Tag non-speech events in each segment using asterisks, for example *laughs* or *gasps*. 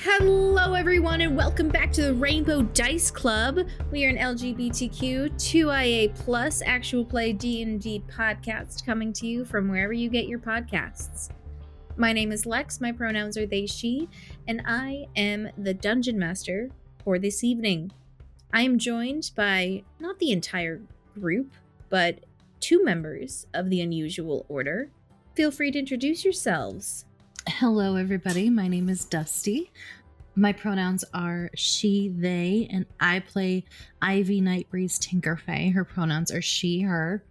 Hello, everyone, and welcome back to the Rainbow Dice Club. We are an LGBTQ 2IA plus actual play D&D podcast coming to you from wherever you get your podcasts. My name is Lex. My pronouns are they, she, and I am the dungeon master for this evening. I am joined by not the entire group, but two members of the unusual order. Feel free to introduce yourselves. Hello, everybody. My name is Dusty. My pronouns are she, they, and I play Ivy Nightbreeze Tinkerfay. Her pronouns are she, her.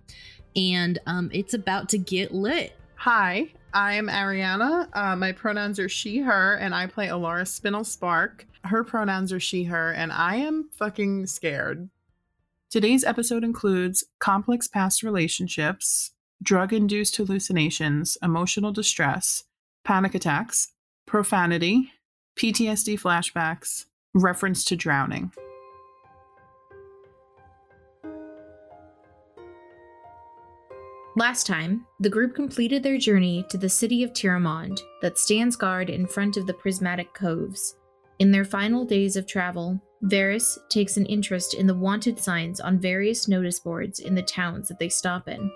And um, it's about to get lit. Hi, I'm Arianna. Uh, my pronouns are she, her, and I play Elara Spinel Spark. Her pronouns are she, her, and I am fucking scared. Today's episode includes complex past relationships, drug induced hallucinations, emotional distress, panic attacks, profanity, PTSD flashbacks, reference to drowning. Last time, the group completed their journey to the city of Tiramond that stands guard in front of the prismatic coves. In their final days of travel, Varys takes an interest in the wanted signs on various notice boards in the towns that they stop in.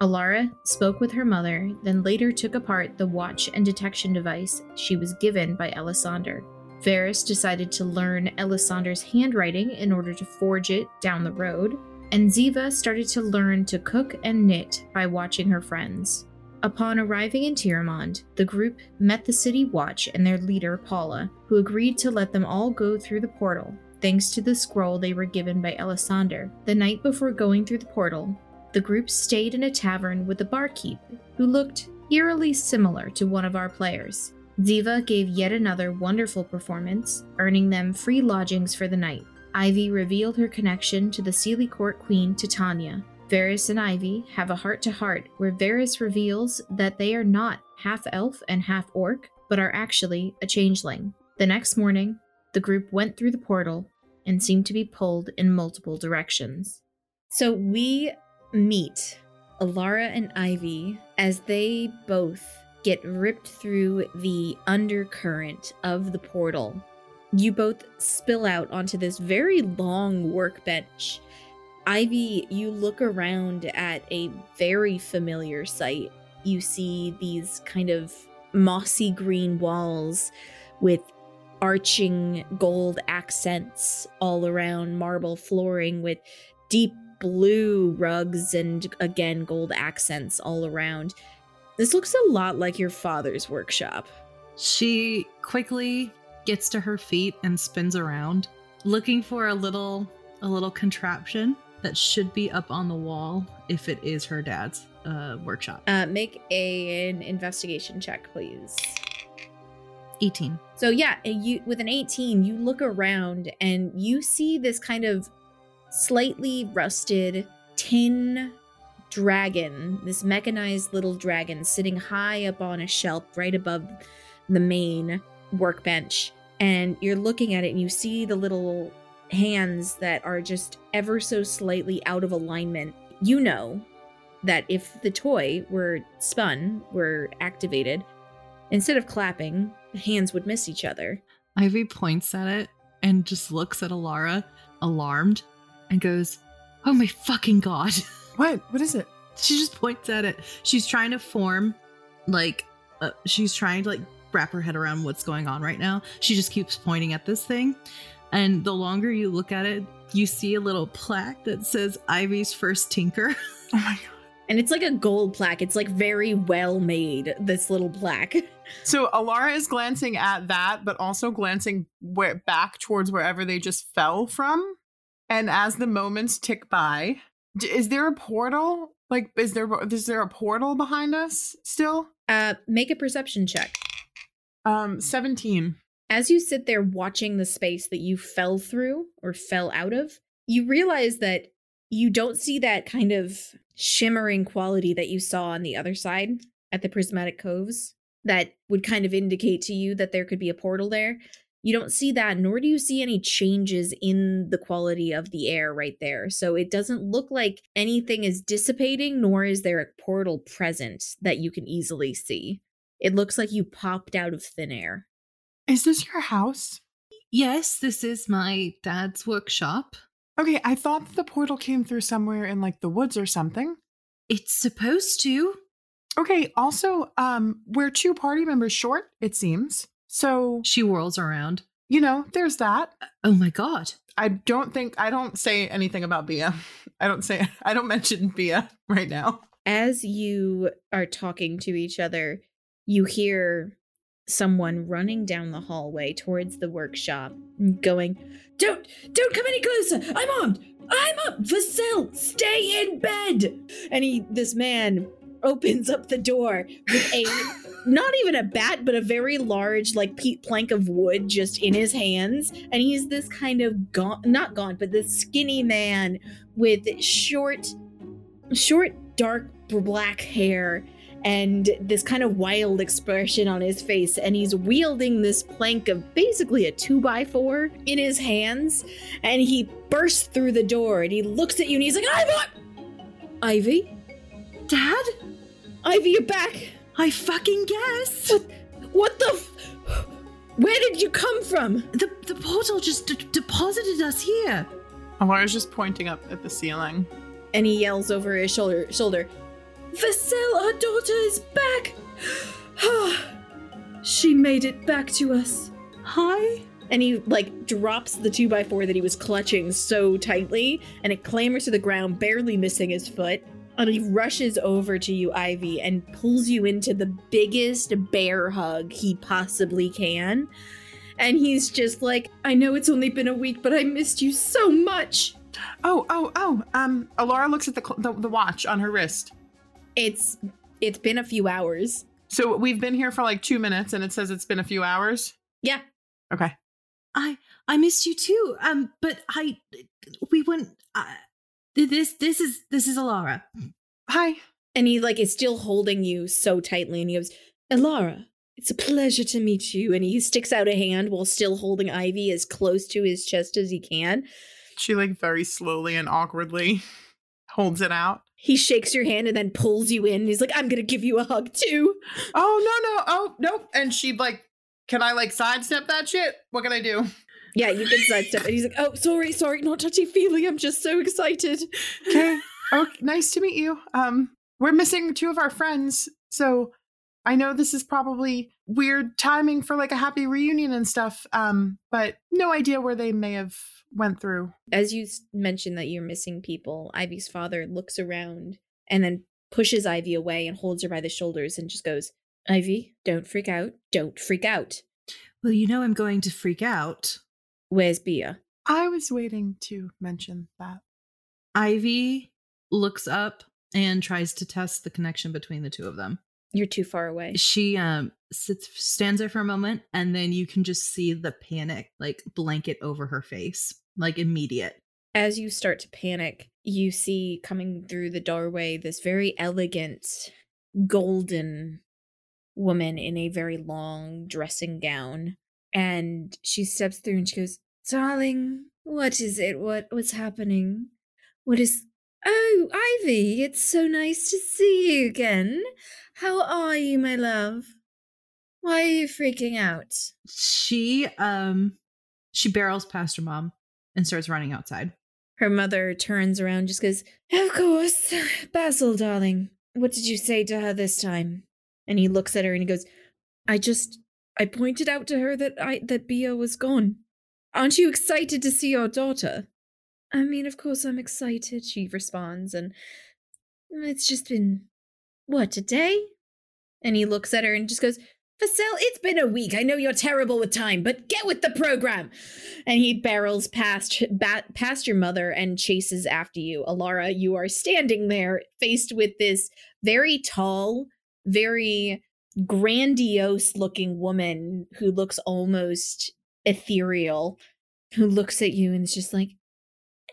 Elara spoke with her mother, then later took apart the watch and detection device she was given by Elisander. Varys decided to learn Elisander's handwriting in order to forge it down the road, and Ziva started to learn to cook and knit by watching her friends. Upon arriving in Tiramond, the group met the city watch and their leader, Paula, who agreed to let them all go through the portal, thanks to the scroll they were given by Elisander. The night before going through the portal, the group stayed in a tavern with a barkeep who looked eerily similar to one of our players. Ziva gave yet another wonderful performance, earning them free lodgings for the night. Ivy revealed her connection to the Seelie Court Queen Titania. Varys and Ivy have a heart to heart where Varys reveals that they are not half elf and half orc, but are actually a changeling. The next morning, the group went through the portal and seemed to be pulled in multiple directions. So we meet Elara and Ivy as they both get ripped through the undercurrent of the portal. You both spill out onto this very long workbench. Ivy, you look around at a very familiar sight. You see these kind of mossy green walls with arching gold accents all around marble flooring with deep blue rugs and again gold accents all around. This looks a lot like your father's workshop. She quickly gets to her feet and spins around, looking for a little a little contraption that should be up on the wall if it is her dad's uh, workshop. Uh, make a, an investigation check, please. 18. So yeah, you with an 18, you look around and you see this kind of slightly rusted tin dragon, this mechanized little dragon sitting high up on a shelf right above the main workbench. And you're looking at it and you see the little hands that are just ever so slightly out of alignment. You know that if the toy were spun, were activated, instead of clapping, the hands would miss each other. Ivy points at it and just looks at Elara, alarmed, and goes, Oh my fucking god. *laughs* What? What is it? She just points at it. She's trying to form, like, uh, she's trying to, like, wrap her head around what's going on right now. She just keeps pointing at this thing. And the longer you look at it, you see a little plaque that says Ivy's first tinker. *laughs* Oh my god. And it's like a gold plaque. It's like very well made, this little plaque. *laughs* So Elara is glancing at that, but also glancing where back towards wherever they just fell from. And as the moments tick by, is there a portal? Like, is there is there a portal behind us still? Uh, make a perception check. Um, seventeen. As you sit there watching the space that you fell through or fell out of, you realize that you don't see that kind of shimmering quality that you saw on the other side at the prismatic coves that would kind of indicate to you that there could be a portal there. You don't see that, nor do you see any changes in the quality of the air right there. So it doesn't look like anything is dissipating, nor is there a portal present that you can easily see. It looks like you popped out of thin air. Is this your house? Yes, this is my dad's workshop. Okay, I thought the portal came through somewhere in like the woods or something. It's supposed to. Okay, also, um, we're two party members short, it seems. So, She whirls around. you know, there's that. Uh, oh my god. I don't think I don't say anything about Bia. *laughs* I don't say *laughs* I don't mention Bia *laughs* right now. As you are talking to each other, you hear someone running down the hallway towards the workshop, going, Don't don't come any closer. I'm armed. I'm up. Vasil, stay in bed. and he, this man, opens up the door with a, not even a bat, but a very large, like peat plank of wood just in his hands, and he's this kind of gaunt, not gaunt, but this skinny man with short, short, dark black hair and this kind of wild expression on his face. And he's wielding this plank of basically a two by four in his hands. And he bursts through the door and he looks at you and he's like ivy ivy? Dad? Ivy you're back I fucking guess. what the f- where did you come from The the portal just d- deposited us here. Alara's just pointing up at the ceiling. and he yells over his shoulder shoulder Vasil, our daughter is back. *sighs* she made it back to us. Hi. and he like drops the two by four that he was clutching so tightly and it clambers to the ground barely missing his foot and he rushes over to you ivy and pulls you into the biggest bear hug he possibly can and he's just like I know it's only been a week, but I missed you so much. Oh, oh, oh. Um, Elara looks at the, cl- the the watch on her wrist. it's it's been a few hours So we've been here for like two minutes, and it says it's been a few hours. yeah Okay. I I missed you too. Um, but I we wouldn't. Uh, this this is this is Elara. Hi. and he like is still holding you so tightly and he goes elara it's a pleasure to meet you and he sticks out a hand while still holding ivy as close to his chest as he can She like very slowly and awkwardly holds it out. he shakes your hand and then pulls you in he's like i'm gonna give you a hug too Oh no no oh nope. And she like, can I like sidestep that shit? What can I do? Yeah you can sidestep and he's like oh sorry sorry not touchy feely i'm just so excited Okay. *laughs* oh, nice to meet you. Um, we're missing two of our friends, so I know this is probably weird timing for like a happy reunion and stuff. Um, but no idea where they may have went through. as you mentioned that you're missing people ivy's father looks around and then pushes ivy away and holds her by the shoulders and just goes ivy don't freak out don't freak out Well, you know I'm going to freak out. Where's bia I was waiting to mention that. Ivy looks up and tries to test the connection between the two of them. you're too far away She um sits stands there for a moment and then you can just see the panic like blanket over her face, like immediate. as you start to panic, you see coming through the doorway this very elegant, golden woman in a very long dressing gown. And she steps through and she goes, Darling, what is it? What what's happening? What is Oh, Ivy, it's so nice to see you again. How are you, my love? Why are you freaking out? She um she barrels past her mom and starts running outside. Her mother turns around just goes, Of course. *laughs* Basil, darling. What did you say to her this time? And he looks at her and he goes, I just I pointed out to her that I that Bia was gone. Aren't you excited to see your daughter? I mean, of course I'm excited, she responds, and it's just been what, a day? And he looks at her and just goes, Facel, it's been a week. I know you're terrible with time, but get with the program. And he barrels past bat, past your mother and chases after you. Elara, you are standing there faced with this very tall, very grandiose looking woman who looks almost ethereal, who looks at you and is just like,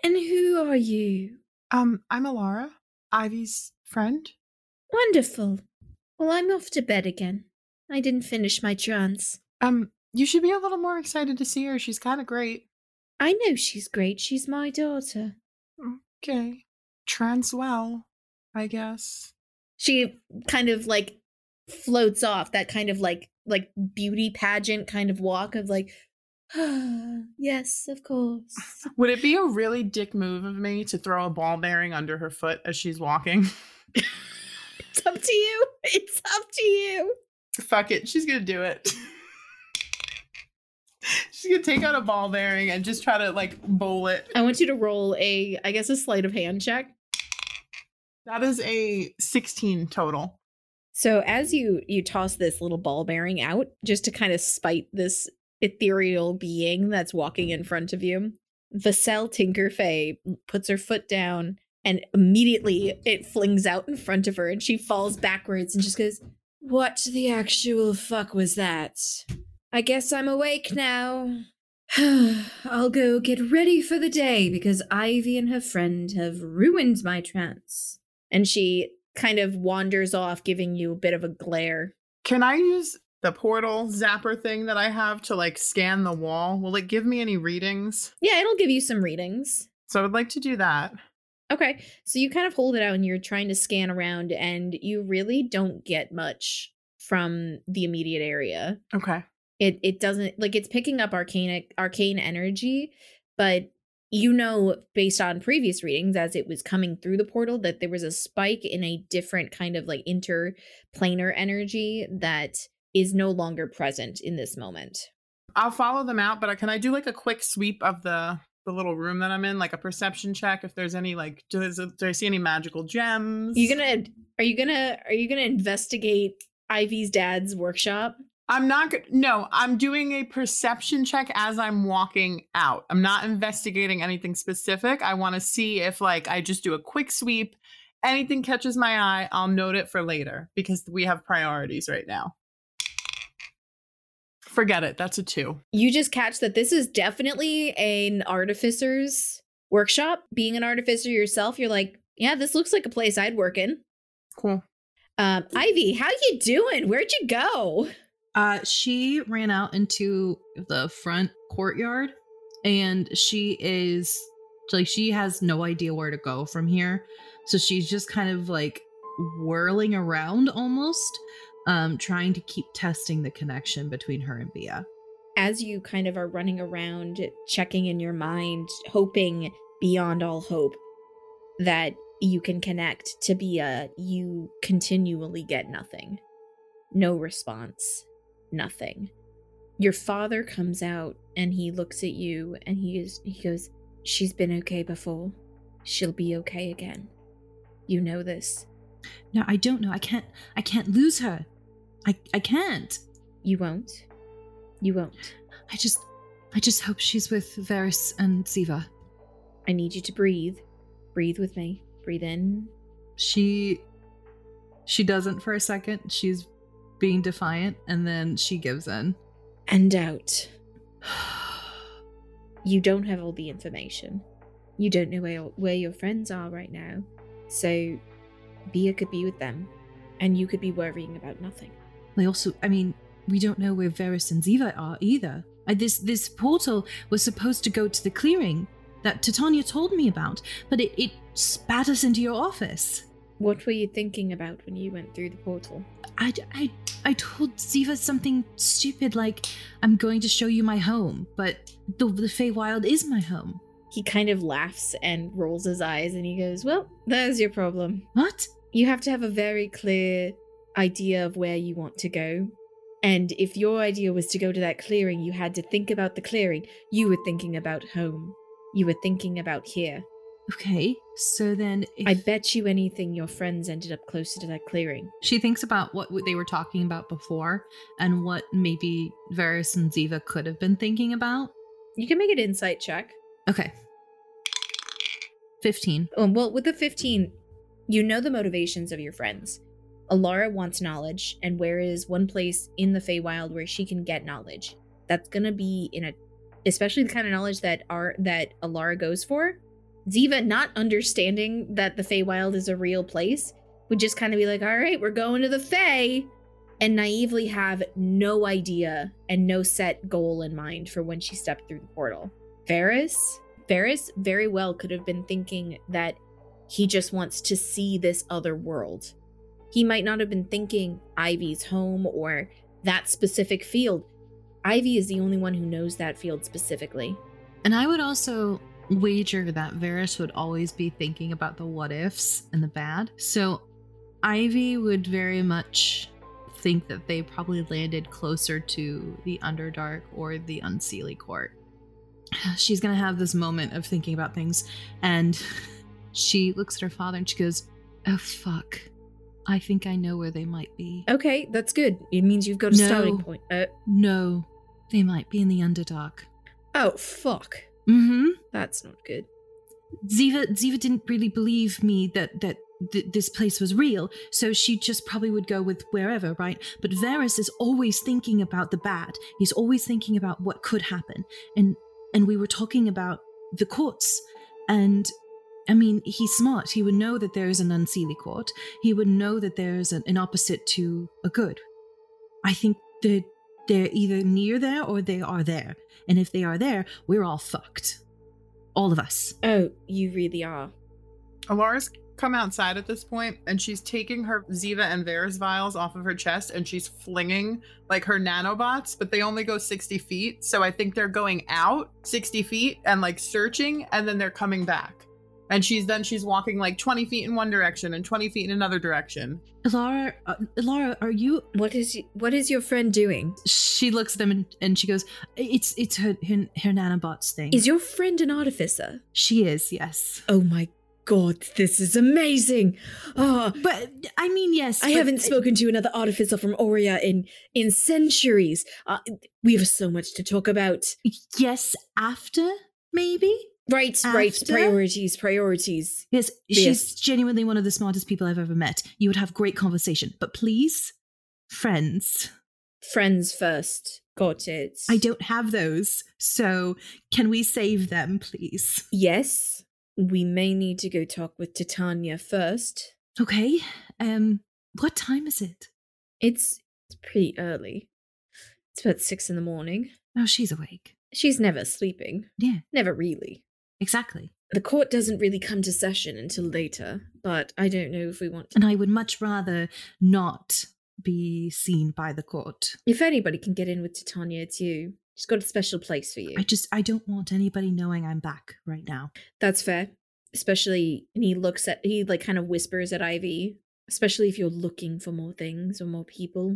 And who are you? Um, I'm Elara, Ivy's friend. Wonderful. Well, I'm off to bed again. I didn't finish my trance. Um, you should be a little more excited to see her. She's kind of great. I know she's great. She's my daughter. Okay. Trans well, I guess. She kind of like floats off, that kind of like like beauty pageant kind of walk of like, *sighs* yes, of course. Would it be a really dick move of me to throw a ball bearing under her foot as she's walking? It's up to you. It's up to you. Fuck it. She's gonna do it. *laughs* She's gonna take out a ball bearing and just try to like bowl it. I want you to roll a, I guess, a sleight of hand check. That is a 16 total. So as you you toss this little ball bearing out, just to kind of spite this ethereal being that's walking in front of you, Vassell Tinkerfay puts her foot down and immediately it flings out in front of her and she falls backwards and just goes, What the actual fuck was that? I guess I'm awake now. *sighs* I'll go get ready for the day because Ivy and her friend have ruined my trance. And she kind of wanders off, giving you a bit of a glare. Can I use the portal zapper thing that I have to like scan the wall? Will it give me any readings? Yeah, it'll give you some readings. So I would like to do that. Okay, so you kind of hold it out and you're trying to scan around, and you really don't get much from the immediate area. Okay. It it doesn't like it's picking up arcane arcane energy, but you know based on previous readings as it was coming through the portal that there was a spike in a different kind of like interplanar energy that is no longer present in this moment. I'll follow them out, but can I do like a quick sweep of the the little room that I'm in, like a perception check if there's any like does do I see any magical gems? You gonna are you gonna are you gonna investigate Ivy's dad's workshop? I'm not. No, I'm doing a perception check as I'm walking out. I'm not investigating anything specific. I want to see if, like, I just do a quick sweep. Anything catches my eye, I'll note it for later because we have priorities right now. Forget it. That's a two. You just catch that this is definitely an artificer's workshop. Being an artificer yourself, you're like, yeah, this looks like a place I'd work in. Cool. Um, Ivy, how you doing? Where'd you go? Uh, she ran out into the front courtyard and she is like, she has no idea where to go from here. So she's just kind of like whirling around almost, um, trying to keep testing the connection between her and Bia. As you kind of are running around, checking in your mind, hoping beyond all hope that you can connect to Bia, you continually get nothing. No response nothing. Your father comes out and he looks at you and he is he goes, "She's been okay before. She'll be okay again. You know this." No, I don't know. I can't I can't lose her. I I can't. You won't. You won't. I just I just hope she's with Varys and Ziva. I need you to breathe. Breathe with me. Breathe in. She she doesn't for a second. She's being defiant and then she gives in. And out. you don't have all the information. You don't know where, where your friends are right now. So Bia could be with them, and you could be worrying about nothing. They also, I mean, we don't know where Varys and Ziva are either. I, this this portal was supposed to go to the clearing that Titania told me about, but it, it spat us into your office. What were you thinking about when you went through the portal? I, I, I told Ziva something stupid like, I'm going to show you my home, but the, the Feywild is my home. He kind of laughs and rolls his eyes and he goes, Well, there's your problem. What? You have to have a very clear idea of where you want to go. And if your idea was to go to that clearing, you had to think about the clearing. You were thinking about home. You were thinking about here. Okay, so then if I bet you anything your friends ended up closer to that clearing. she thinks about what they were talking about before and what maybe Varys and Ziva could have been thinking about. You can make an insight check. Okay. 15. Oh, well, with the 15, you know the motivations of your friends. Elara wants knowledge, and where is one place in the Feywild where she can get knowledge? That's gonna be in a, especially the kind of knowledge that are that Elara goes for. Ziva, not understanding that the Feywild is a real place, would just kind of be like, "All right, we're going to the Fey," and naively have no idea and no set goal in mind for when she stepped through the portal. Varys, Varys very well could have been thinking that he just wants to see this other world. He might not have been thinking Ivy's home or that specific field. Ivy is the only one who knows that field specifically. And I would also wager that Varys would always be thinking about the what ifs and the bad. So Ivy would very much think that they probably landed closer to the Underdark or the Unseelie Court. *sighs* She's gonna have this moment of thinking about things, and *laughs* she looks at her father and she goes, Oh fuck. I think I know where they might be. Okay, that's good. It means you've got a No. starting point. Uh, No, they might be in the Underdark. oh, fuck. Mm-hmm. That's not good. Ziva Ziva didn't really believe me that that th- this place was real, so she just probably would go with wherever, right? But Varys is always thinking about the bad. He's always thinking about what could happen, and and we were talking about the courts, and I mean he's smart. He would know that there is an unseelie court. He would know that there is an, an opposite to a good. I think that they're either near there or they are there, and if they are there, we're all fucked, all of us. Oh, you really are. Elara's come outside at this point and she's taking her Ziva and Vera's vials off of her chest and she's flinging like her nanobots, but they only go 60 feet. So I think they're going out 60 feet and like searching and then they're coming back. And she's then she's walking like 20 feet in one direction and 20 feet in another direction. Laura, uh, Laura, are you? What is what is your friend doing? She looks at them and, and she goes, "It's it's her her, her nanobots thing." Is your friend an artificer? she is? Yes, Oh my god, this is amazing. Ah, but I mean, yes. I haven't spoken to another artificer from Aurea in in centuries. Uh, we have so much to talk about. Yes, after maybe. Right, right. Priorities, priorities. Yes, Yes. she's genuinely one of the smartest people I've ever met. You would have great conversation, but please, friends, Friends first. Got it. I don't have those. So can we save them, please? Yes, we may need to go talk with Titania first. Okay. Um, what time is it? It's it's pretty early. It's about six in the morning. Oh, she's awake. She's never sleeping. Yeah, Never really. Exactly. The court doesn't really come to session until later, but I don't know if we want to. And I would much rather not be seen by the court. If anybody can get in with Titania, it's you. She's got a special place for you. I just I don't want anybody knowing I'm back right now. That's fair. Especially, and he looks at, he like kind of whispers at Ivy. Especially if you're looking for more things or more people,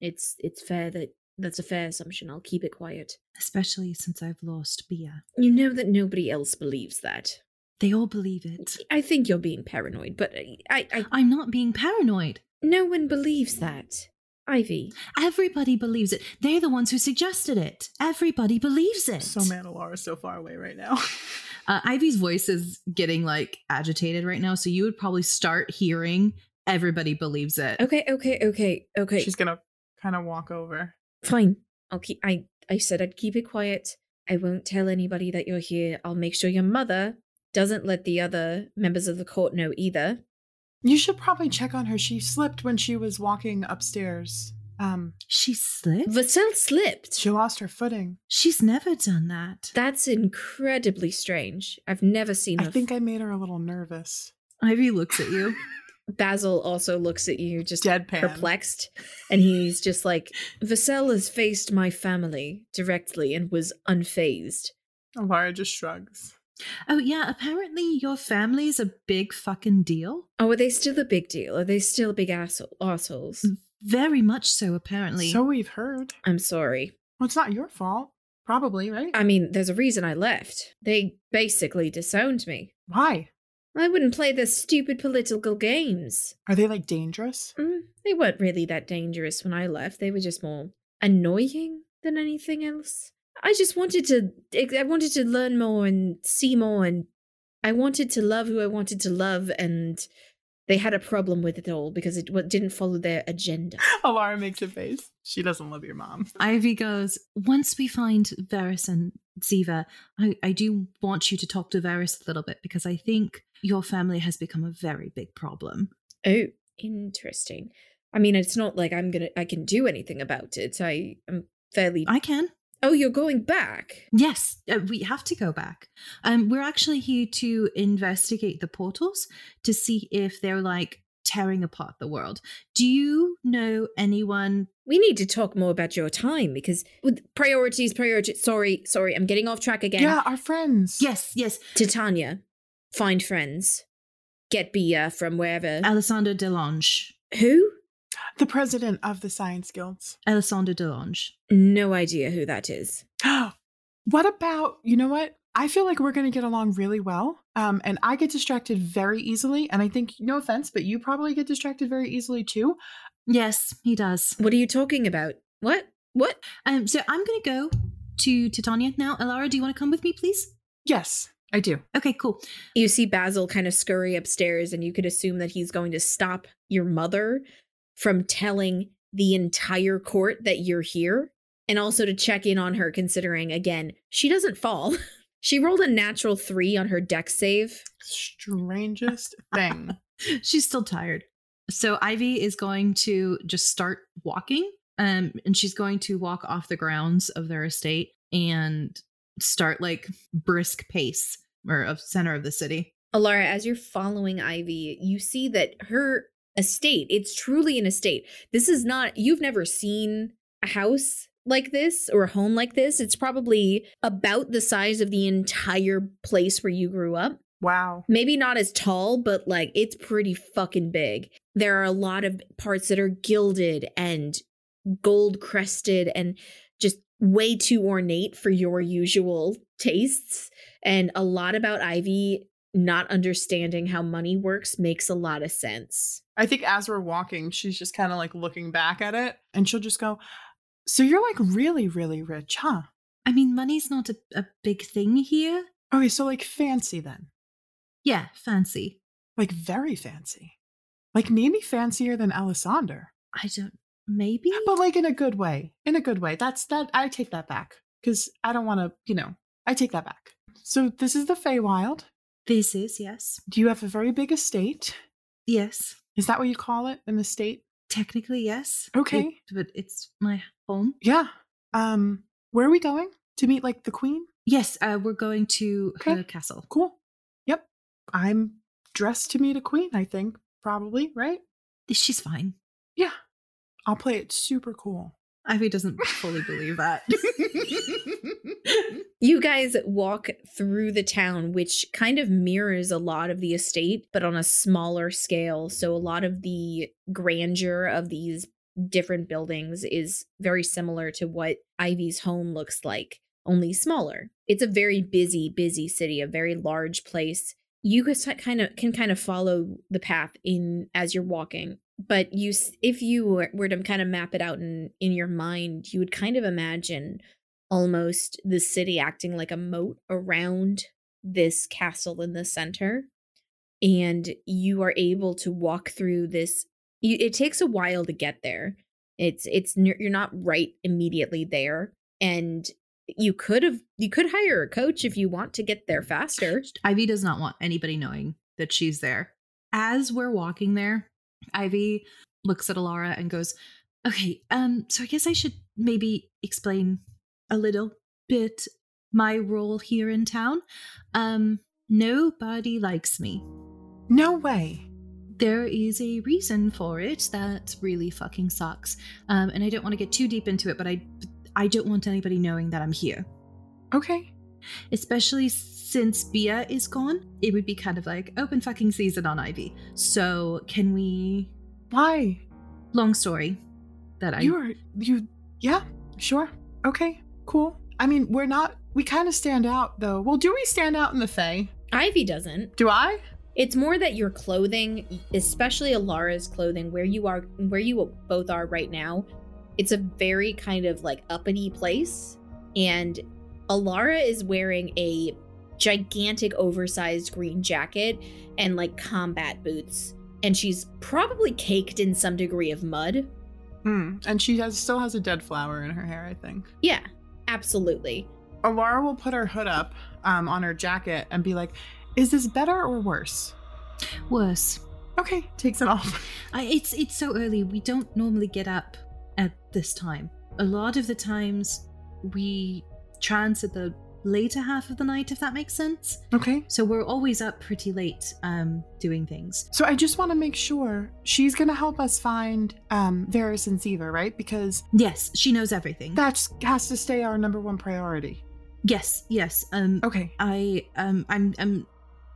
it's it's fair that that's a fair assumption. I'll keep it quiet. Especially since I've lost Bia. You know that nobody else believes that. They all believe it. I think you're being paranoid, but I, I, I I'm not being paranoid. no one believes that. Ivy, Everybody believes it. They're the ones who suggested it. Everybody believes it. So mad Elara's so far away right now. *laughs* Uh, Ivy's voice is getting like agitated right now, so you would probably start hearing everybody believes it. okay, okay, okay, okay. She's gonna kind of walk over. Fine. I'll keep. I I said I'd keep it quiet. I won't tell anybody that you're here. I'll make sure your mother doesn't let the other members of the court know either. You should probably check on her. She slipped when she was walking upstairs. Um, She slipped? Vassell slipped. she lost her footing. She's never done that. That's incredibly strange. I've never seen. Her. I her think I made her a little nervous. Ivy looks at you. *laughs* Basil also looks at you, just Deadpan. perplexed, and he's just like, Vassell has faced my family directly and was unfazed. Elara just shrugs. Oh, yeah, apparently your family's a big fucking deal. Oh, are they still a big deal? Are they still big asshole assholes? Mm, very much so, apparently. So we've heard. I'm sorry. Well, it's not your fault. Probably, right? I mean, there's a reason I left. They basically disowned me. Why? I wouldn't play their stupid political games. Are they like dangerous? Mm, they weren't really that dangerous when I left. They were just more annoying than anything else. I just wanted to I wanted to learn more and see more and I wanted to love who I wanted to love and they had a problem with it all because it didn't follow their agenda. *laughs* Elara makes a face. She doesn't love your mom. *laughs* Ivy goes, Once we find Varys and Ziva, I, I do want you to talk to Varys a little bit because I think your family has become a very big problem. Oh, interesting. I mean, it's not like I'm gonna I can do anything about it. I am fairly. I can. oh, you're going back. Yes, uh, we have to go back. Um, we're actually here to investigate the portals to see if they're like tearing apart the world. Do you know anyone? We need to talk more about your time because with priorities, priorities. Sorry, sorry, I'm getting off track again. Yeah, our friends. Yes, yes, Titania, find friends. Get Bia from wherever. Alessandro Delange. Who? The president of the Science Guilds. Alessandro Delange. No idea who that is. *gasps* what about, you know what? I feel like we're going to get along really well. Um, and I get distracted very easily. And I think, no offense, but you probably get distracted very easily too. Yes, he does. What are you talking about? What? What? Um, so I'm gonna go to Titania now. Elara, do you want to come with me, please? Yes, I do. Okay, cool. You see Basil kind of scurry upstairs, and you could assume that he's going to stop your mother from telling the entire court that you're here, and also to check in on her, considering, again, she doesn't fall. *laughs* she rolled a natural three on her dex save. Strangest thing. *laughs* She's still tired. So Ivy is going to just start walking. Um, and she's going to walk off the grounds of their estate and start like brisk pace or of center of the city. Elara, as you're following Ivy, you see that her estate, it's truly an estate. This is not, you've never seen a house like this or a home like this. It's probably about the size of the entire place where you grew up. Wow. Maybe not as tall, but like it's pretty fucking big. There are a lot of parts that are gilded and gold crested and just way too ornate for your usual tastes. And a lot about Ivy not understanding how money works makes a lot of sense. I think as we're walking, she's just kind of like looking back at it and she'll just go, So you're like really, really rich, huh? I mean, money's not a, a big thing here. Okay, so like fancy then. Yeah, fancy. Like very fancy. Like maybe fancier than Elisander. I don't. Maybe. But like in a good way. In a good way. That's that I take that back. Because I don't want to, you know, I take that back. So this is the Feywild. This is yes, Do you have a very big estate? yes. Is that what you call it? An estate? Technically, yes. Okay. It- but it's my home. Yeah. Um, where are we going? To meet like the queen? Yes, uh, we're going to Okay. her castle. Cool. Yep. I'm dressed to meet a queen, I think. Probably, right? She's fine. Yeah. I'll play it super cool. Ivy doesn't fully believe that. *laughs* You guys walk through the town, which kind of mirrors a lot of the estate, but on a smaller scale. So, a lot of the grandeur of these different buildings is very similar to what Ivy's home looks like, only smaller. It's a very busy, busy city, a very large place. You kind of can kind of follow the path in as you're walking, but you, if you were, to kind of map it out in in your mind, you would kind of imagine almost the city acting like a moat around this castle in the center and you are able to walk through this it takes a while to get there it's it's you're not right immediately there and you could have you could hire a coach if you want to get there faster Ivy does not want anybody knowing that she's there. As we're walking there, Ivy looks at Elara and goes, "Okay, um, so I guess I should maybe explain a little bit my role here in town. Um, nobody likes me. No way. There is a reason for it that really fucking sucks. Um, and I don't want to get too deep into it, but I, I don't want anybody knowing that I'm here." Okay. Especially since Bia is gone, it would be kind of like open fucking season on Ivy. So can we? Why? Long story. That I You are you yeah, sure. Okay, cool. I mean, we're not we kind of stand out though. Well, do we stand out in the Fae? ivy doesn't Do I? it's more that your clothing especially elara's clothing where you are where you both are right now it's a very kind of like uppity place and elara is wearing a gigantic oversized green jacket and like combat boots and she's probably caked in some degree of mud Hmm. And she has still has a dead flower in her hair, I think. yeah absolutely Elara will put her hood up um, on her jacket and be like, "Is this better or worse?" worse. Okay, takes it off. *laughs* I, it's it's so early. We don't normally get up at this time. A lot of the times we transit the later half of the night, if that makes sense. Okay. So we're always up pretty late um, doing things. So I just want to make sure she's going to help us find um, Varys and Ziva, right? Because Yes, she knows everything. that has to stay our number one priority. yes, yes. Um, Okay. I um, I'm I'm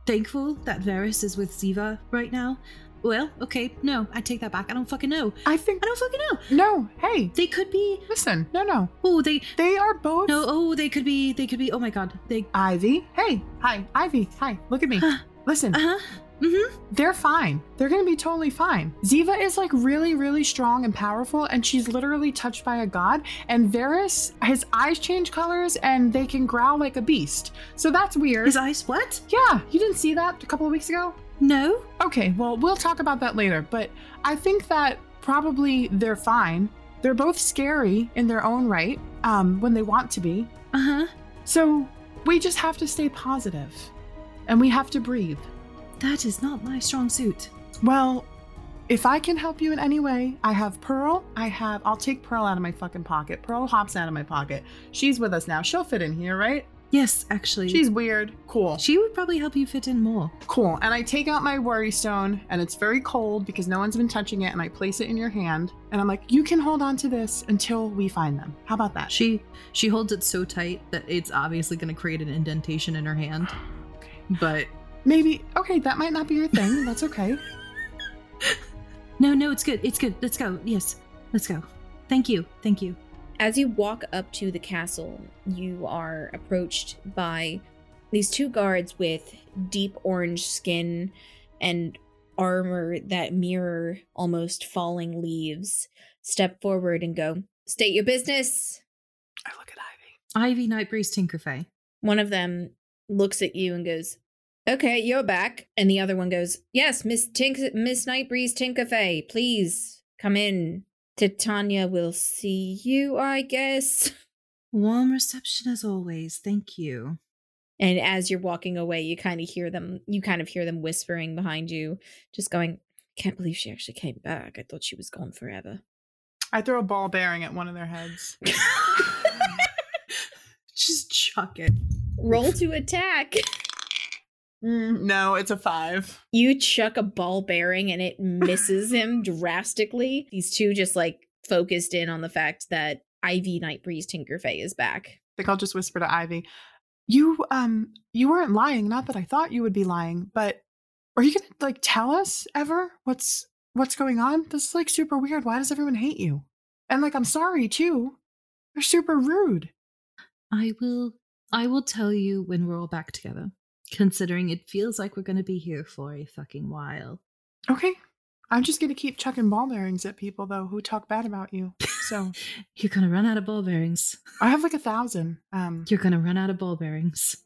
thankful that Varys is with Ziva right now. Well, okay, no, I take that back. I don't fucking know. I think I don't fucking know. no. Hey, They could be. listen. No, no. Oh, they. They are both No. Oh, they could be. They could be. Oh my god. They. Ivy. Hey, hi, Ivy. Hi. Look at me. Listen, Uh huh. Mm-hmm. they're fine. They're gonna be totally fine. Ziva is like really, really strong and powerful, and she's literally touched by a god. And Varys, his eyes change colors, and they can growl like a beast. So that's weird. His eyes. What? yeah, you didn't see that a couple of weeks ago. No. Okay, well, we'll talk about that later, but I think that probably they're fine. They're both scary in their own right, um, when they want to be. Uh huh. So we just have to stay positive, and we have to breathe. That is not my strong suit. Well, if I can help you in any way, I have Pearl. I have. I'll take Pearl out of my fucking pocket. Pearl hops out of my pocket. She's with us now. She'll fit in here, right? Yes, actually. She's weird. Cool. She would probably help you fit in more. Cool. And I take out my worry stone, and it's very cold because no one's been touching it, and I place it in your hand. And I'm like, you can hold on to this until we find them. How about that? She she holds it so tight that it's obviously going to create an indentation in her hand. *sighs* Okay. But Maybe. Okay, that might not be your thing. That's okay. *laughs* no, no, it's good. It's good. Let's go. Yes, let's go. Thank you. Thank you. As you walk up to the castle, you are approached by these two guards with deep orange skin and armor that mirror almost falling leaves. Step forward and go, State your business. I look at Ivy. Ivy Nightbreeze Tinkerfay. One of them looks at you and goes, Okay, you're back. And the other one goes, Yes, Miss Tink Miss Nightbreeze Tinkerfay, please come in. Titania will see you, I guess. Warm reception as always. Thank you. And as you're walking away, you kind of hear them you kind of hear them whispering behind you, just going, Can't believe she actually came back. I thought she was gone forever. I throw a ball bearing at one of their heads. *laughs* Just chuck it. Roll to attack. *laughs* Mm, no, it's a five. You chuck a ball bearing and it misses *laughs* him drastically. These two just like focused in on the fact that Ivy Nightbreeze Tinkerfay is back. I think I'll just whisper to Ivy. You um you weren't lying, not that I thought you would be lying, but are you gonna like tell us ever what's what's going on? This is like super weird. Why does everyone hate you? And like I'm sorry too. You're super rude. I will I will tell you when we're all back together. Considering it feels like we're gonna be here for a fucking while. Okay. I'm just gonna keep chucking ball bearings at people though who talk bad about you. So *laughs* You're gonna run out of ball bearings. I have like a thousand. Um You're gonna run out of ball bearings.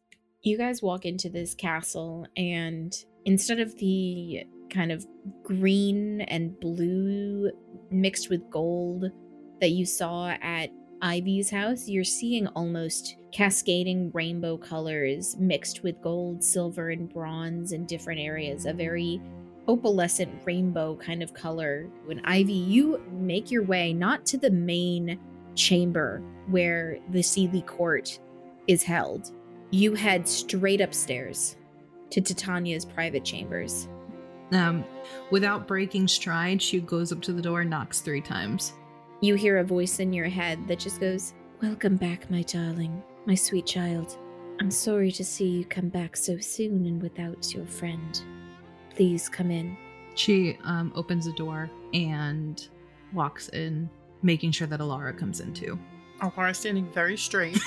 You guys walk into this castle, and instead of the kind of green and blue mixed with gold that you saw at Ivy's house, you're seeing almost cascading rainbow colors mixed with gold, silver, and bronze in different areas. A very opalescent rainbow kind of color. When Ivy, you make your way not to the main chamber where the Seelie court is held. You head straight upstairs to Titania's private chambers. Um, without breaking stride, she goes up to the door and knocks three times. You hear a voice in your head that just goes, Welcome back, my darling, my sweet child. I'm sorry to see you come back so soon and without your friend. Please come in. She um, opens the door and walks in, making sure that Elara comes in too. Alvara's standing very straight.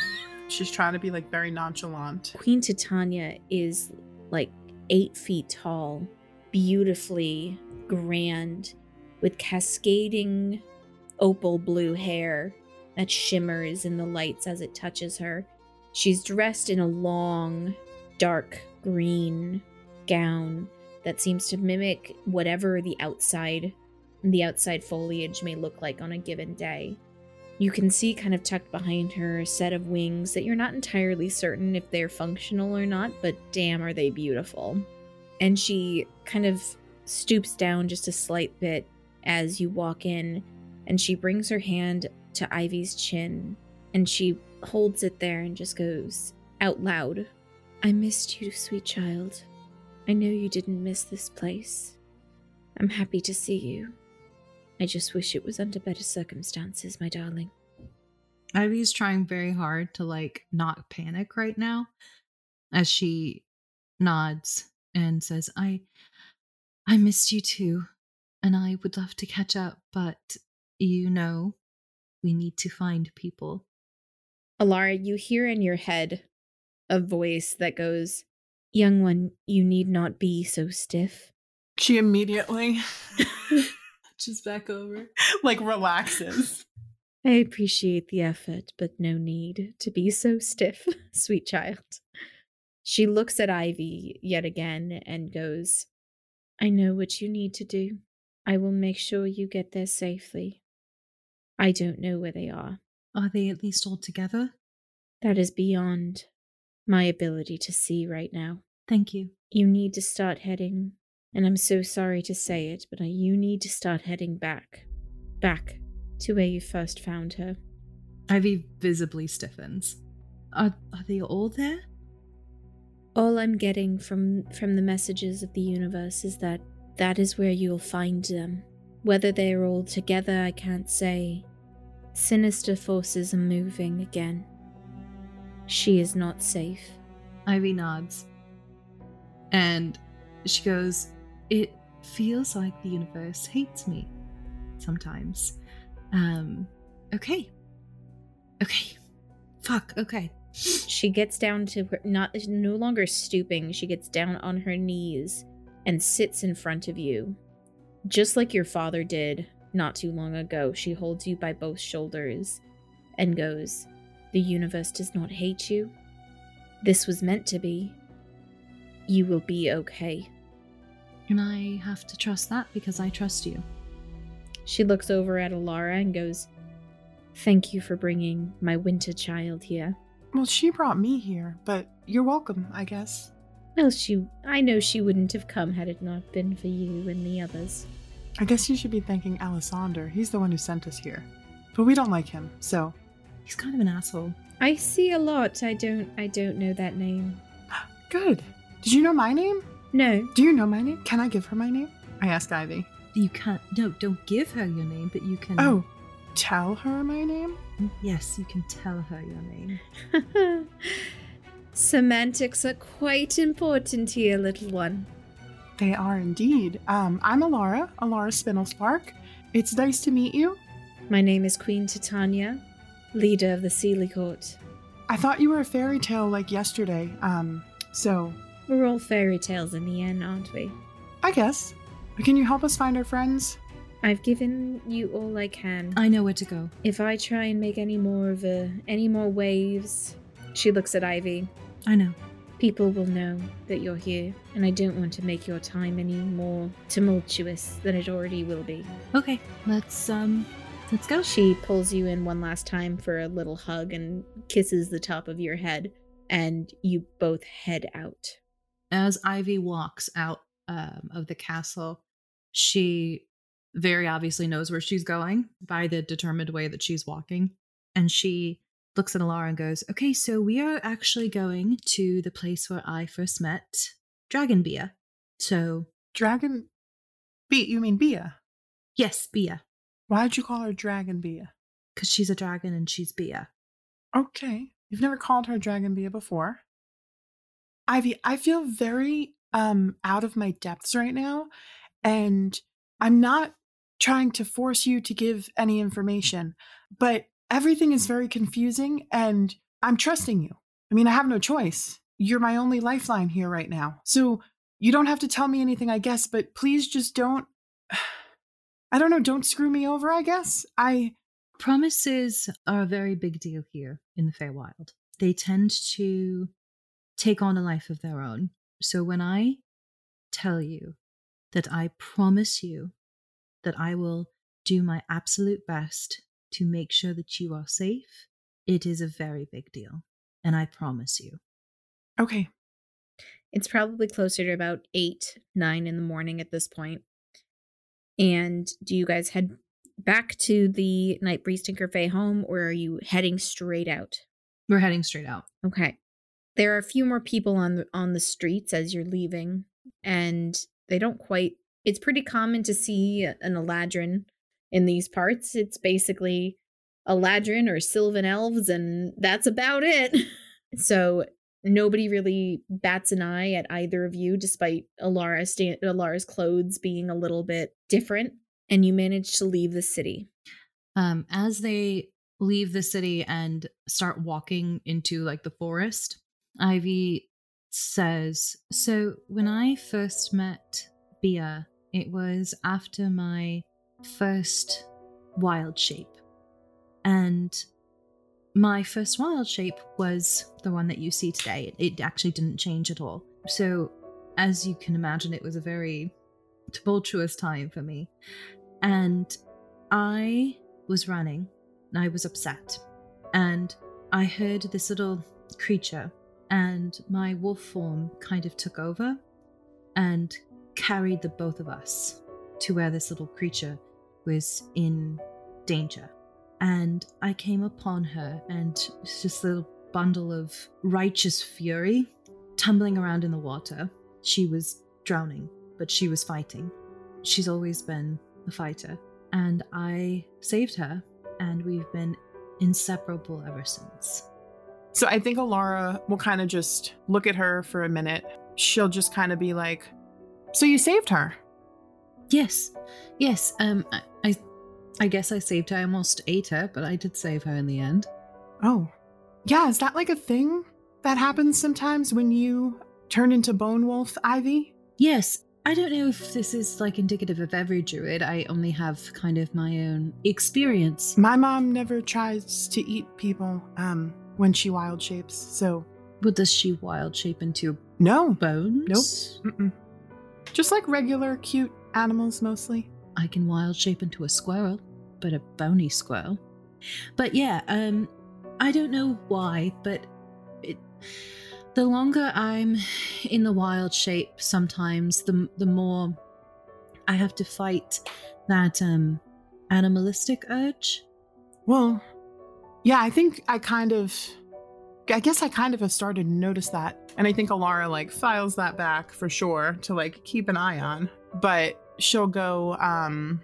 *laughs* She's trying to be like very nonchalant. Queen Titania is like eight feet tall, beautifully grand, with cascading opal blue hair that shimmers in the lights as it touches her. She's dressed in a long, dark green gown that seems to mimic whatever the outside the outside foliage may look like on a given day. You can see kind of tucked behind her a set of wings that you're not entirely certain if they're functional or not, but damn are they beautiful. And she kind of stoops down just a slight bit as you walk in, and she brings her hand to Ivy's chin and she holds it there and just goes out loud. I missed you, sweet child. I know you didn't miss this place. I'm happy to see you. I just wish it was under better circumstances, my darling. Ivy's trying very hard to like not panic right now as she nods and says, I I missed you too, and I would love to catch up, but you know, we need to find people. Elara, you hear in your head a voice that goes, Young one, you need not be so stiff. She immediately *laughs* *laughs* Just back over. like relaxes. I appreciate the effort, but no need to be so stiff, *laughs* sweet child. She looks at Ivy yet again and goes, I know what you need to do. I will make sure you get there safely. I don't know where they are. Are they at least all together? That is beyond my ability to see right now. Thank you. You need to start heading, and I'm so sorry to say it, but uh, you need to start heading back. Back to where you first found her. Ivy visibly stiffens. Are are they all there? All I'm getting from from the messages of the universe is that that is where you'll find them. Whether they are all together, I can't say. Sinister forces are moving again. She is not safe. Ivy nods. And she goes, It feels like the universe hates me sometimes. Um, okay. Okay. Fuck, okay. She gets down to her, not no longer stooping. She gets down on her knees and sits in front of you, just like your father did not too long ago. She holds you by both shoulders and goes, "The universe does not hate you. This was meant to be. You will be okay." And I have to trust that because I trust you. She looks over at Elara and goes, "Thank you for bringing my winter child here." Well, she brought me here, but you're welcome, I guess. Well, she I know she wouldn't have come had it not been for you and the others. I guess you should be thanking Elisander. He's the one who sent us here. But we don't like him, so. He's kind of an asshole. I see a lot. I don't I don't know that name. *gasps* Good. Did you know my name? No. Do you know my name? Can I give her my name? I asked Ivy. You can't. No, don't give her your name, but you can. Oh, tell her my name? Mm, yes, you can tell her your name. *laughs* Semantics are quite important here, little one. They are indeed. Um, I'm Elara, Elara Spinelspark. It's nice to meet you. My name is Queen Titania, leader of the Seelie Court. I thought you were a fairy tale like yesterday. Um, so We're all fairy tales in the end, aren't we? I guess. Can you help us find our friends? I've given you all I can. I know where to go. If I try and make any more of a any more waves, she looks at Ivy. I know. People will know that you're here, and I don't want to make your time any more tumultuous than it already will be. Okay, let's um, let's go. She pulls you in one last time for a little hug and kisses the top of your head, and you both head out. As Ivy walks out um, of the castle, she very obviously knows where she's going by the determined way that she's walking, and she looks at Elara and goes, "Okay, so we are actually going to the place where I first met Dragon Bia. So Dragon. Bea, you mean Bia? yes, Bia, Why'd you call her Dragon Bia? because she's a dragon and she's Bia. Okay. You've never called her Dragon Bia before. Ivy, I feel very um out of my depths right now, and I'm not trying to force you to give any information, but everything is very confusing and I'm trusting you. I mean, I have no choice. You're my only lifeline here right now. So you don't have to tell me anything, I guess, but please just don't *sighs* I don't know, don't screw me over, I guess. I Promises are a very big deal here in the Feywild. They tend to take on a life of their own. So when I tell you that I promise you that I will do my absolute best to make sure that you are safe, it is a very big deal. And I promise you. okay. It's probably closer to about eight, nine in the morning at this point. And do you guys head back to the Night Breeze Tinker Fey home, or are you heading straight out? We're heading straight out. Okay. There are a few more people on the on the streets as you're leaving, and they don't quite it's pretty common to see an Eladrin in these parts. It's basically Eladrin or Sylvan elves, and that's about it. *laughs* so nobody really bats an eye at either of you, despite Elara sta- Elara's clothes being a little bit different. And you manage to leave the city. Um, as they leave the city and start walking into like the forest, Ivy says, So when I first met Bia, it was after my first wild shape. And my first wild shape was the one that you see today. It actually didn't change at all. So, as you can imagine, it was a very tumultuous time for me. And I was running and I was upset. And I heard this little creature, and my wolf form kind of took over and carried the both of us to where this little creature was in danger. And I came upon her, and it's just a little bundle of righteous fury tumbling around in the water. She was drowning, but she was fighting. She's always been a fighter. And I saved her, and we've been inseparable ever since. So I think Alara will kind of just look at her for a minute. She'll just kind of be like, So you saved her? Yes, yes. Um, I, guess I saved her. I almost ate her, but I did save her in the end. Oh. Yeah, is that like a thing that happens sometimes when you turn into Bone Wolf, Ivy? Yes. I don't know if this is like indicative of every druid. I only have kind of my own experience. My mom never tries to eat people um when she wild shapes. So, But does she wild shape into no. bones? Nope. Mm-mm. Just like regular cute animals mostly. I can wild shape into a squirrel, but a bony squirrel. But yeah, um, I don't know why, but it, the longer I'm in the wild shape, sometimes the the more I have to fight that um animalistic urge. Well, yeah, I think I kind of I guess I kind of have started to notice that. And I think Elara like files that back for sure to like keep an eye on. But she'll go, um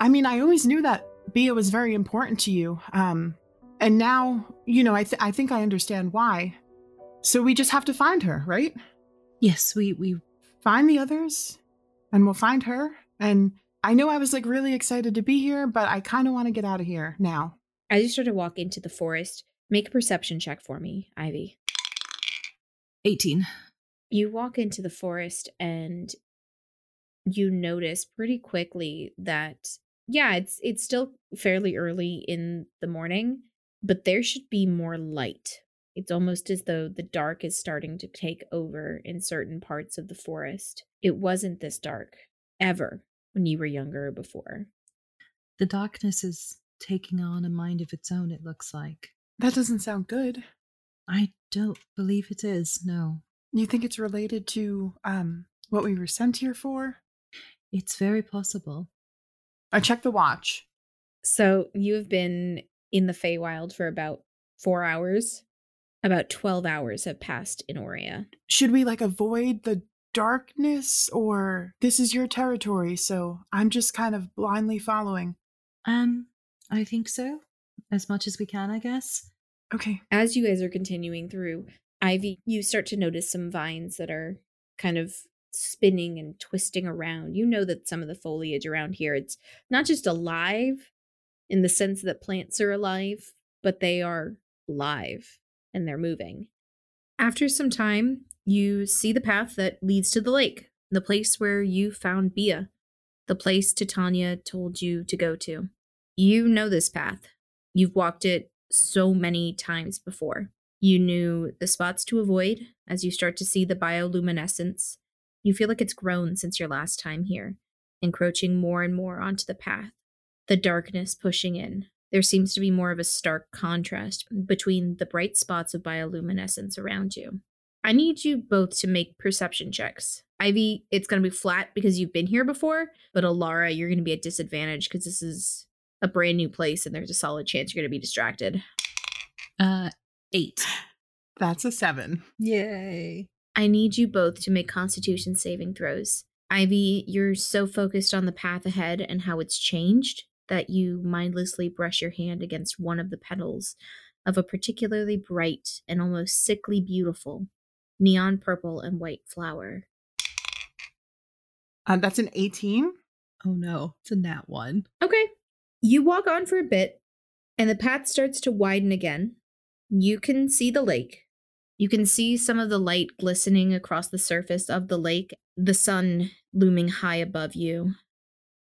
I mean, I always knew that Bia was very important to you. Um and now, you know, I th- I think I understand why. So we just have to find her, right? Yes, we we Find the others and we'll find her. And I know I was like really excited to be here, but I kind of want to get out of here now. As you start to walk into the forest, make a perception check for me, Ivy. 18. You walk into the forest and you notice pretty quickly that yeah, it's it's still fairly early in the morning, but there should be more light. It's almost as though the dark is starting to take over in certain parts of the forest. It wasn't this dark ever when you were younger or before. The darkness is taking on a mind of its own, it looks like. That doesn't sound good. I don't believe it is, no. You think it's related to um what we were sent here for? It's very possible. I checked the watch. So you have been in the Feywild for about four hours. About 12 hours have passed in Oria. Should we like avoid the darkness or this is your territory, so I'm just kind of blindly following. Um, I think so. As much as we can, I guess. Okay. As you guys are continuing through, Ivy, you start to notice some vines that are kind of spinning and twisting around. You know that some of the foliage around here, it's not just alive in the sense that plants are alive, but they are live and they're moving. After some time, you see the path that leads to the lake, the place where you found Bia, the place Titania told you to go to. You know this path. You've walked it so many times before. You knew the spots to avoid as you start to see the bioluminescence. You feel like it's grown since your last time here, encroaching more and more onto the path, the darkness pushing in. There seems to be more of a stark contrast between the bright spots of bioluminescence around you. I need you both to make perception checks. Ivy, it's going to be flat because you've been here before, but Elara, you're going to be at disadvantage because this is a brand new place and there's a solid chance you're going to be distracted. Uh, Eight. That's a seven. Yay. I need you both to make constitution saving throws. Ivy, you're so focused on the path ahead and how it's changed that you mindlessly brush your hand against one of the petals of a particularly bright and almost sickly beautiful neon purple and white flower. Uh, that's an 18. Oh no, it's a nat one. Okay. You walk on for a bit, and the path starts to widen again. You can see the lake. You can see some of the light glistening across the surface of the lake, the sun looming high above you.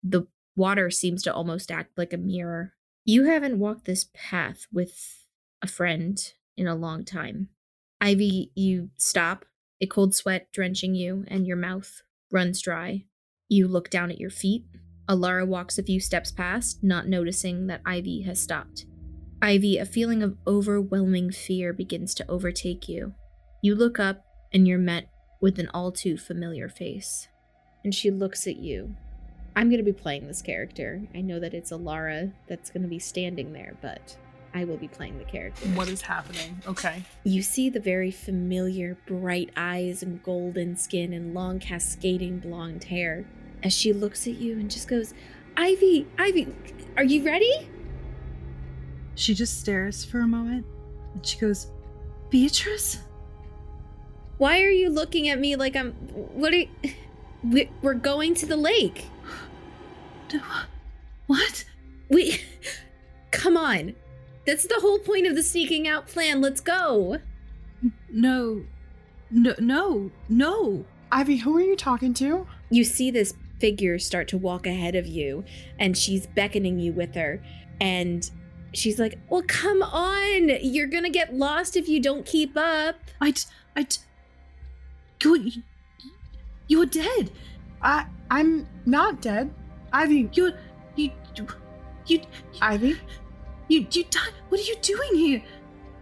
The water seems to almost act like a mirror. You haven't walked this path with a friend in a long time. Ivy, you stop, a cold sweat drenching you, and your mouth runs dry. You look down at your feet. Elara walks a few steps past, not noticing that Ivy has stopped. Ivy, a feeling of overwhelming fear begins to overtake you. You look up and you're met with an all too familiar face. And she looks at you. I'm going to be playing this character. I know that it's Elara that's going to be standing there, but I will be playing the character. What is happening? Okay. You see the very familiar bright eyes and golden skin and long cascading blonde hair as she looks at you and just goes, Ivy, Ivy, are you ready? She just stares for a moment and she goes, Beatrice? Why are you looking at me like I'm. What are you. We- We're going to the lake. Do- What? We. Come on. That's the whole point of the sneaking out plan. Let's go. No. No, no, no. Ivy, who are you talking to? You see this figure start to walk ahead of you, and she's beckoning you with her. And she's like, Well, come on. You're going to get lost if you don't keep up. I, d- I, d- you, you're dead. I I'm not dead. Ivy, You're, you, you, Ivy, you, you died. What are you doing here?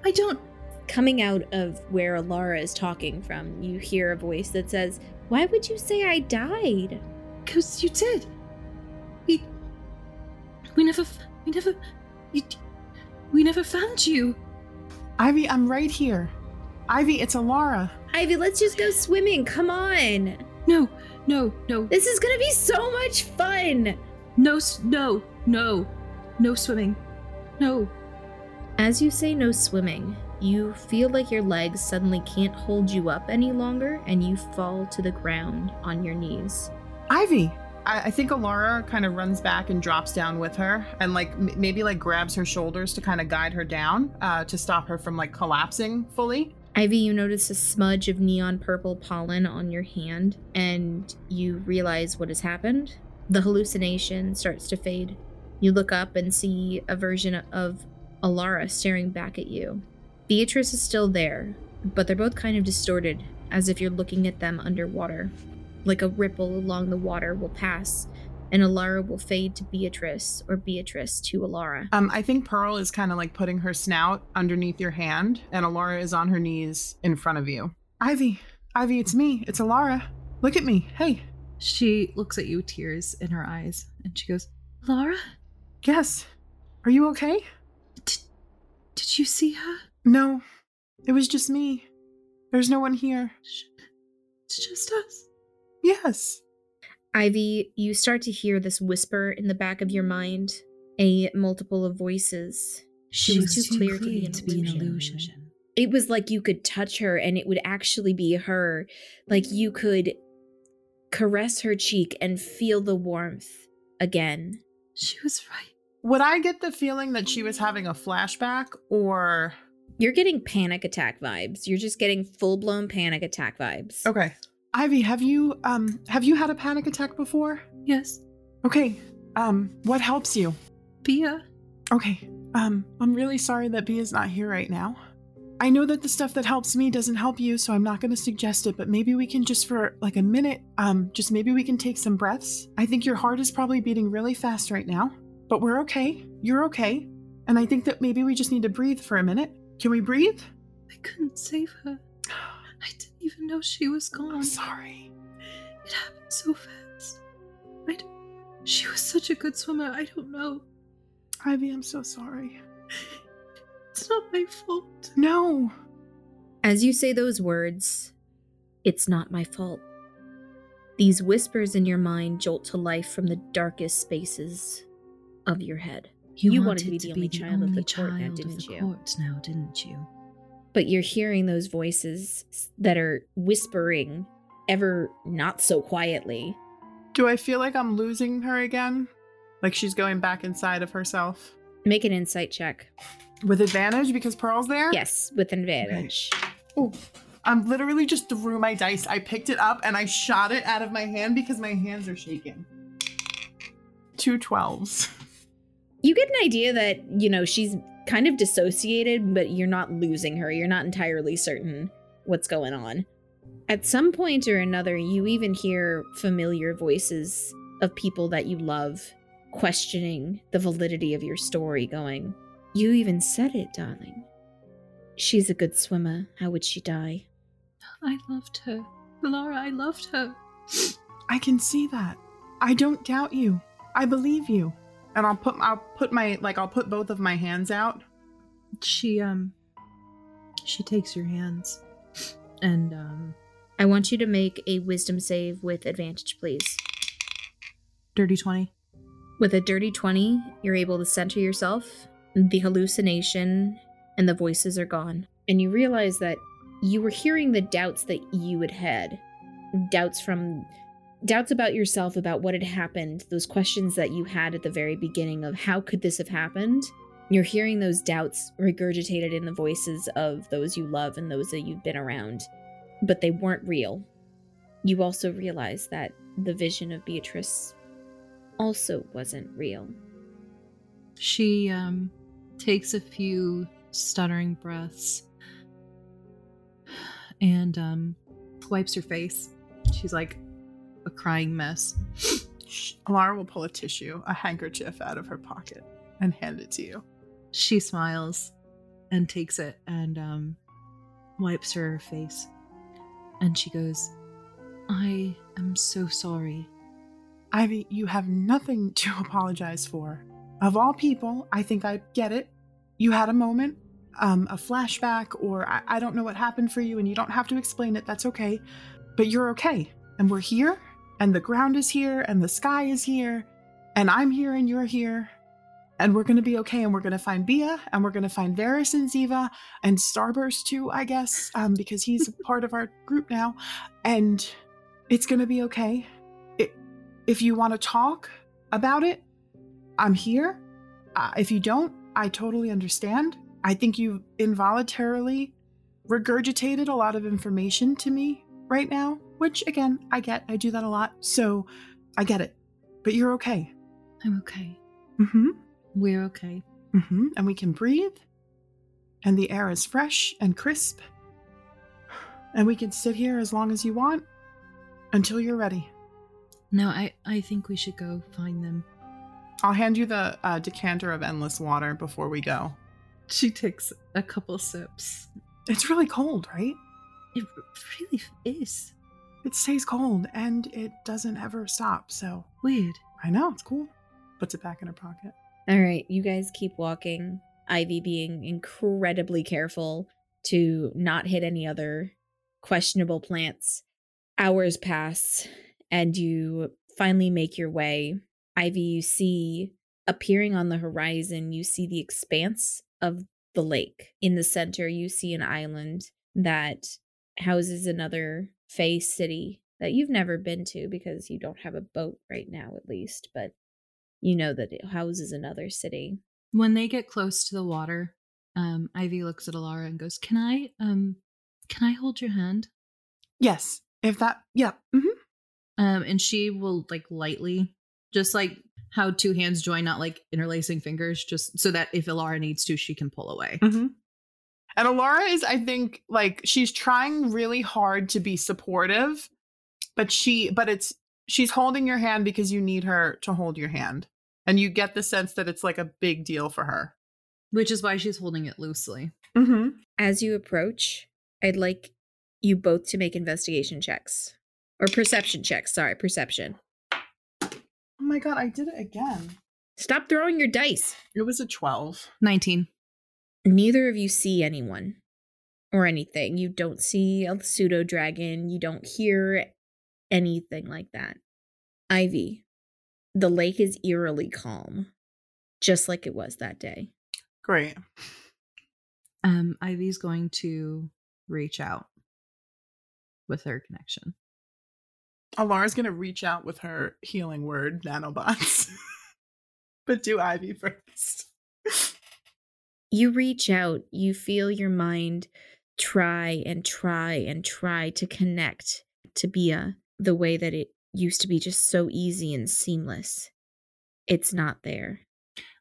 I don't. Coming out of where Elara is talking from, you hear a voice that says, Why would you say I died? Cause you did. We, we never, we never, you, we never found you. Ivy, I'm right here. Ivy, it's Elara. Ivy, let's just go swimming. Come on. No, no, no, This is gonna be so much fun. no, no, no, no swimming. No. As you say no swimming, you feel like your legs suddenly can't hold you up any longer and you fall to the ground on your knees. Ivy. I, I think Elara kind of runs back and drops down with her and like m- maybe like grabs her shoulders to kind of guide her down uh, to stop her from like collapsing fully. Ivy, you notice a smudge of neon purple pollen on your hand and you realize what has happened. The hallucination starts to fade. You look up and see a version of Elara staring back at you. Beatrice is still there, but they're both kind of distorted, as if you're looking at them underwater. Like a ripple along the water will pass, and Elara will fade to Beatrice, or Beatrice to Elara. Um, I think Pearl is kind of like putting her snout underneath your hand, and Elara is on her knees in front of you. Ivy, Ivy, it's me. It's Elara. Look at me. Hey. She looks at you, tears in her eyes, and she goes, Laura, Yes. Are you okay? did, did you see her? No. It was just me. There's no one here. Sh- It's just us. Yes. Ivy, you start to hear this whisper in the back of your mind, a multiple of voices. She was too clear to be an illusion. It was like you could touch her and it would actually be her. Like you could caress her cheek and feel the warmth again. She was right. Would I get the feeling that she was having a flashback or. You're getting panic attack vibes. You're just getting full blown panic attack vibes. Okay. Ivy, have you um have you had a panic attack before? Yes. Okay. Um what helps you? Bia. Okay. Um I'm really sorry that B is not here right now. I know that the stuff that helps me doesn't help you, so I'm not going to suggest it, but maybe we can just for like a minute um just maybe we can take some breaths. I think your heart is probably beating really fast right now, but we're okay. You're okay. And I think that maybe we just need to breathe for a minute. Can we breathe? I couldn't save her. *sighs* I didn't even know she was gone. I'm sorry. It happened so fast. I d- she was such a good swimmer. I don't know. Ivy, I'm so sorry. It's not my fault. No. As you say those words, it's not my fault. These whispers in your mind jolt to life from the darkest spaces of your head. You wanted to be the only child of the court now, didn't the you? court now, didn't you? But you're hearing those voices that are whispering ever not so quietly. Do I feel like I'm losing her again? Like she's going back inside of herself? Make an insight check. With advantage because Pearl's there? Yes, with advantage. Oh, I'm literally just threw my dice. I picked it up and I shot it out of my hand because my hands are shaking. Two 12s. You get an idea that, you know, she's kind of dissociated, but you're not losing her. You're not entirely certain what's going on. At some point or another, you even hear familiar voices of people that you love questioning the validity of your story, going, You even said it, darling. She's a good swimmer. How would she die? I loved her. Laura, I loved her. I can see that. I don't doubt you. I believe you. And I'll put I'll put my like I'll put both of my hands out. She um she takes your hands and um I want you to make a wisdom save with advantage, please. dirty 20. With a dirty 20, you're able to center yourself, the hallucination and the voices are gone. And you realize that you were hearing the doubts that you had had. Doubts from doubts about yourself, about what had happened, those questions that you had at the very beginning of how could this have happened? You're hearing those doubts regurgitated in the voices of those you love and those that you've been around, but they weren't real. You also realize that the vision of Beatrice also wasn't real. She um takes a few stuttering breaths and um wipes her face. She's like a crying mess. Elara will pull a tissue, a handkerchief out of her pocket and hand it to you. She smiles and takes it and um wipes her face. And she goes, "I am so sorry. Ivy, you have nothing to *laughs* apologize for. Of all people, I think I get it. You had a moment, um, a flashback, or I, I don't know what happened for you, and you don't have to explain it. That's okay. But you're okay. And we're here, and the ground is here, and the sky is here, and I'm here, and you're here. And we're going to be okay, and we're going to find Bia, and we're going to find Varys and Ziva, and Starburst too, I guess, um, because he's a *laughs* part of our group now. And it's going to be okay. It, if you want to talk about it, I'm here. Uh, if you don't, I totally understand. I think you involuntarily regurgitated a lot of information to me right now, which again, I get. I do that a lot. So I get it. But you're okay. I'm okay. Mm hmm. We're okay." Mm hmm. And we can breathe. And the air is fresh and crisp. And we can sit here as long as you want until you're ready. No, I I think we should go find them. I'll hand you the uh, decanter of endless water before we go. She takes a couple sips. It's really cold, right? It really is It stays cold and it doesn't ever stop. So weird. I know it's cool. Puts it back in her pocket. All right, you guys keep walking. Ivy being incredibly careful to not hit any other questionable plants. Hours pass, and you finally make your way. Ivy, you see appearing on the horizon, you see the expanse of the lake. In the center, you see an island that houses another Fey city that you've never been to because you don't have a boat right now, at least, but you know that it houses another city. When they get close to the water, um, Ivy looks at Elara and goes, "Can I um can I hold your hand?" Yes. If that, yeah. hmm Um, and she will like lightly, just like how two hands join, not like interlacing fingers, just so that if Elara needs to, she can pull away. hmm And Elara is, I think, like she's trying really hard to be supportive, but she, but it's, she's holding your hand because you need her to hold your hand. And you get the sense that it's like a big deal for her. Which is why she's holding it loosely. Mm-hmm. As you approach, I'd like you both to make investigation checks or perception checks. Sorry, perception. Oh my God, I did it again. Stop throwing your dice. It was a 12. 19. Neither of you see anyone or anything. You don't see a pseudo dragon. You don't hear anything like that. Ivy, the lake is eerily calm, just like it was that day. Great. Um, Ivy's going to reach out with her connection. Elara's gonna reach out with her healing word, nanobots. *laughs* but do Ivy first. *laughs* You reach out, you feel your mind try and try and try to connect to Bia the way that it used to be just so easy and seamless. It's not there.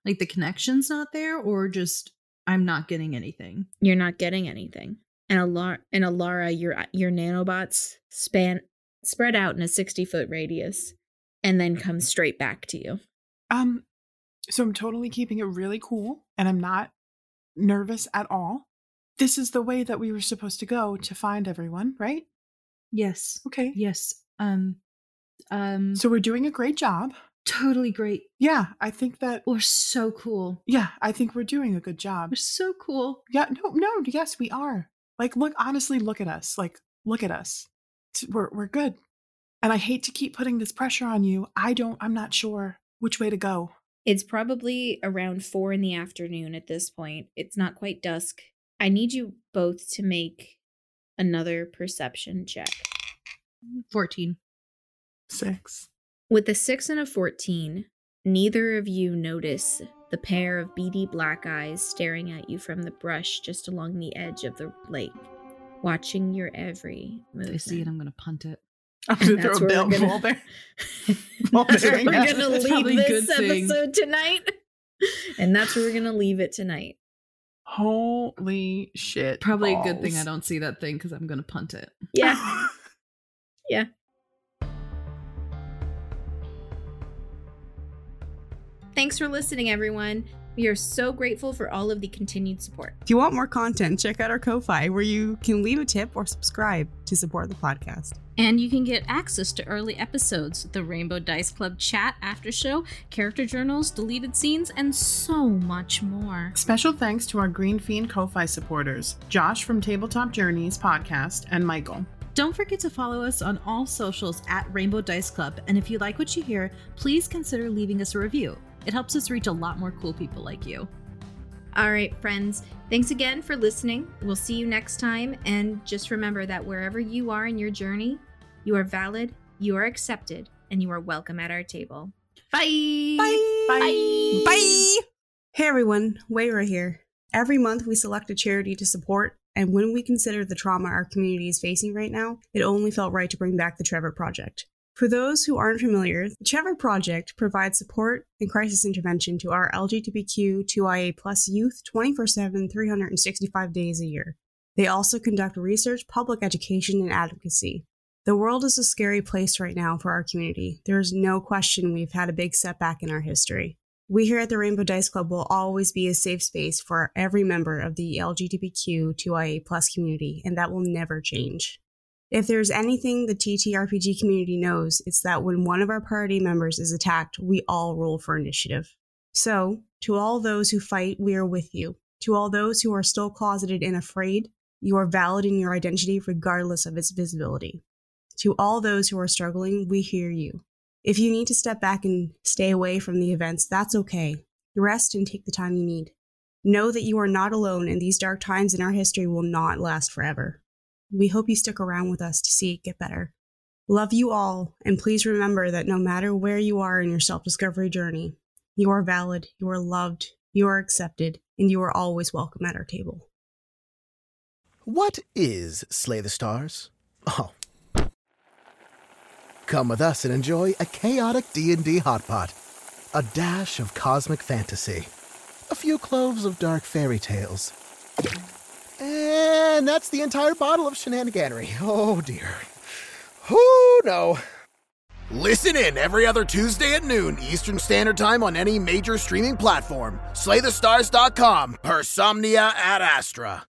Like the connection's not there, or just I'm not getting anything. You're not getting anything. And Elara, and Elara your your nanobots span spread out in a 60 foot radius and then come straight back to you. Um, so I'm totally keeping it really cool and I'm not nervous at all. This is the way that we were supposed to go to find everyone, right? Yes. Okay. Yes. Um. Um. So we're doing a great job. totally great. Yeah, I think that We're so cool. yeah, I think we're doing a good job. We're so cool. Yeah, no, no, yes, we are. Like, look, honestly, look at us. Like, look at us. We're we're good. And I hate to keep putting this pressure on you. I don't. I'm not sure which way to go. It's probably around four in the afternoon at this point. It's not quite dusk. I need you both to make another perception check. Fourteen. Six. With a 6 and a 14, neither of you notice the pair of beady black eyes staring at you from the brush just along the edge of the lake, watching your every If movement. I see it, I'm gonna punt it. I'm gonna throw a belt we're gonna- ball there. *laughs* we're gonna leave probably this good thing. episode tonight. *laughs* And that's where we're gonna leave it tonight. Holy shit! Probably a good thing I don't see that thing because I'm gonna punt it. Yeah. *laughs* Yeah. Thanks for listening, everyone. We are so grateful for all of the continued support. If you want more content, check out our Ko-Fi, where you can leave a tip or subscribe to support the podcast. And you can get access to early episodes, the Rainbow Dice Club chat after show, character journals, deleted scenes, and so much more. Special thanks to our Green Fiend Ko-Fi supporters, Josh from Tabletop Journeys podcast and Michael. Don't forget to follow us on all socials at Rainbow Dice Club. And if you like what you hear, please consider leaving us a review. It helps us reach a lot more cool people like you. All right, friends. Thanks again for listening. We'll see you next time. And just remember that wherever you are in your journey, you are valid, you are accepted, and you are welcome at our table. Bye. Bye. Bye. Bye. Hey everyone, Wayra here. Every month we select a charity to support, and when we consider the trauma our community is facing right now, it only felt right to bring back the Trevor Project. For those who aren't familiar, the Trevor Project provides support and crisis intervention to our LGBTQ2IA plus youth 24 7, 365 days a year. They also conduct research, public education, and advocacy. The world is a scary place right now for our community. There is no question we've had a big setback in our history. We here at the Rainbow Dice Club will always be a safe space for every member of the LGBTQ2IA plus community, and that will never change. If there's anything the TTRPG community knows, it's that when one of our party members is attacked, we all roll for initiative. So, to all those who fight, we are with you. To all those who are still closeted and afraid, you are valid in your identity regardless of its visibility. To all those who are struggling, we hear you. If you need to step back and stay away from the events, that's okay. Rest and take the time you need. Know that you are not alone, and these dark times in our history will not last forever. We hope you stick around with us to see it get better. Love you all, and please remember that no matter where you are in your self discovery journey, you are valid, you are loved, you are accepted, and you are always welcome at our table. What is Slay the Stars? Oh. Come with us and enjoy a chaotic D&D hot pot, a dash of cosmic fantasy, a few cloves of dark fairy tales. And that's the entire bottle of shenaniganery. Oh dear. Oh no. Listen in every other Tuesday at noon Eastern Standard Time on any major streaming platform. SlayTheStars.com. Persomnia ad Astra.